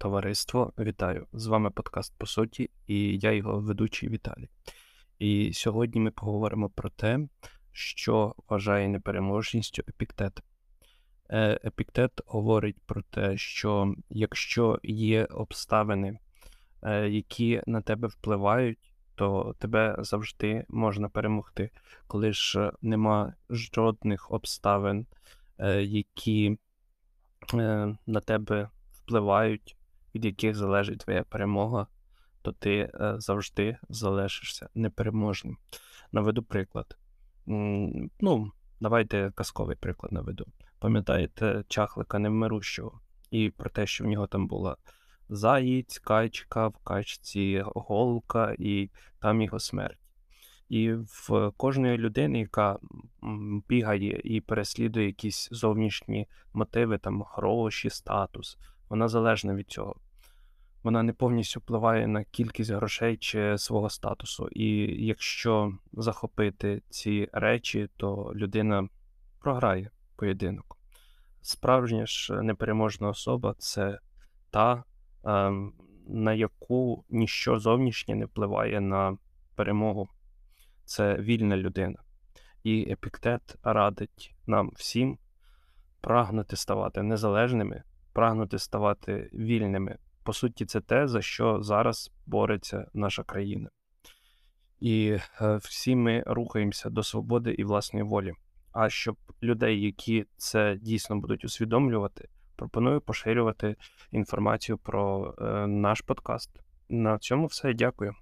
Товариство, вітаю! З вами подкаст по суті, і я його ведучий Віталій. І сьогодні ми поговоримо про те, що вважає непереможністю епіктет. Е, епіктет говорить про те, що якщо є обставини, е, які на тебе впливають, то тебе завжди можна перемогти, коли ж нема жодних обставин, е, які на тебе впливають від яких залежить твоя перемога, то ти е, завжди залишишся непереможним. Наведу приклад. Ну, давайте казковий приклад наведу. Пам'ятаєте чахлика невмирущого і про те, що в нього там була заєць, качка, в качці голка, і там його смерть. І в кожної людини, яка бігає і переслідує якісь зовнішні мотиви, там гроші, статус, вона залежна від цього. Вона не повністю впливає на кількість грошей чи свого статусу. І якщо захопити ці речі, то людина програє поєдинок. Справжня ж непереможна особа це та, ем, на яку ніщо зовнішнє не впливає на перемогу. Це вільна людина. І епіктет радить нам всім прагнути ставати незалежними прагнути ставати вільними. По суті, це те, за що зараз бореться наша країна. І е, всі ми рухаємося до свободи і власної волі. А щоб людей, які це дійсно будуть усвідомлювати, пропоную поширювати інформацію про е, наш подкаст. На цьому все. Дякую.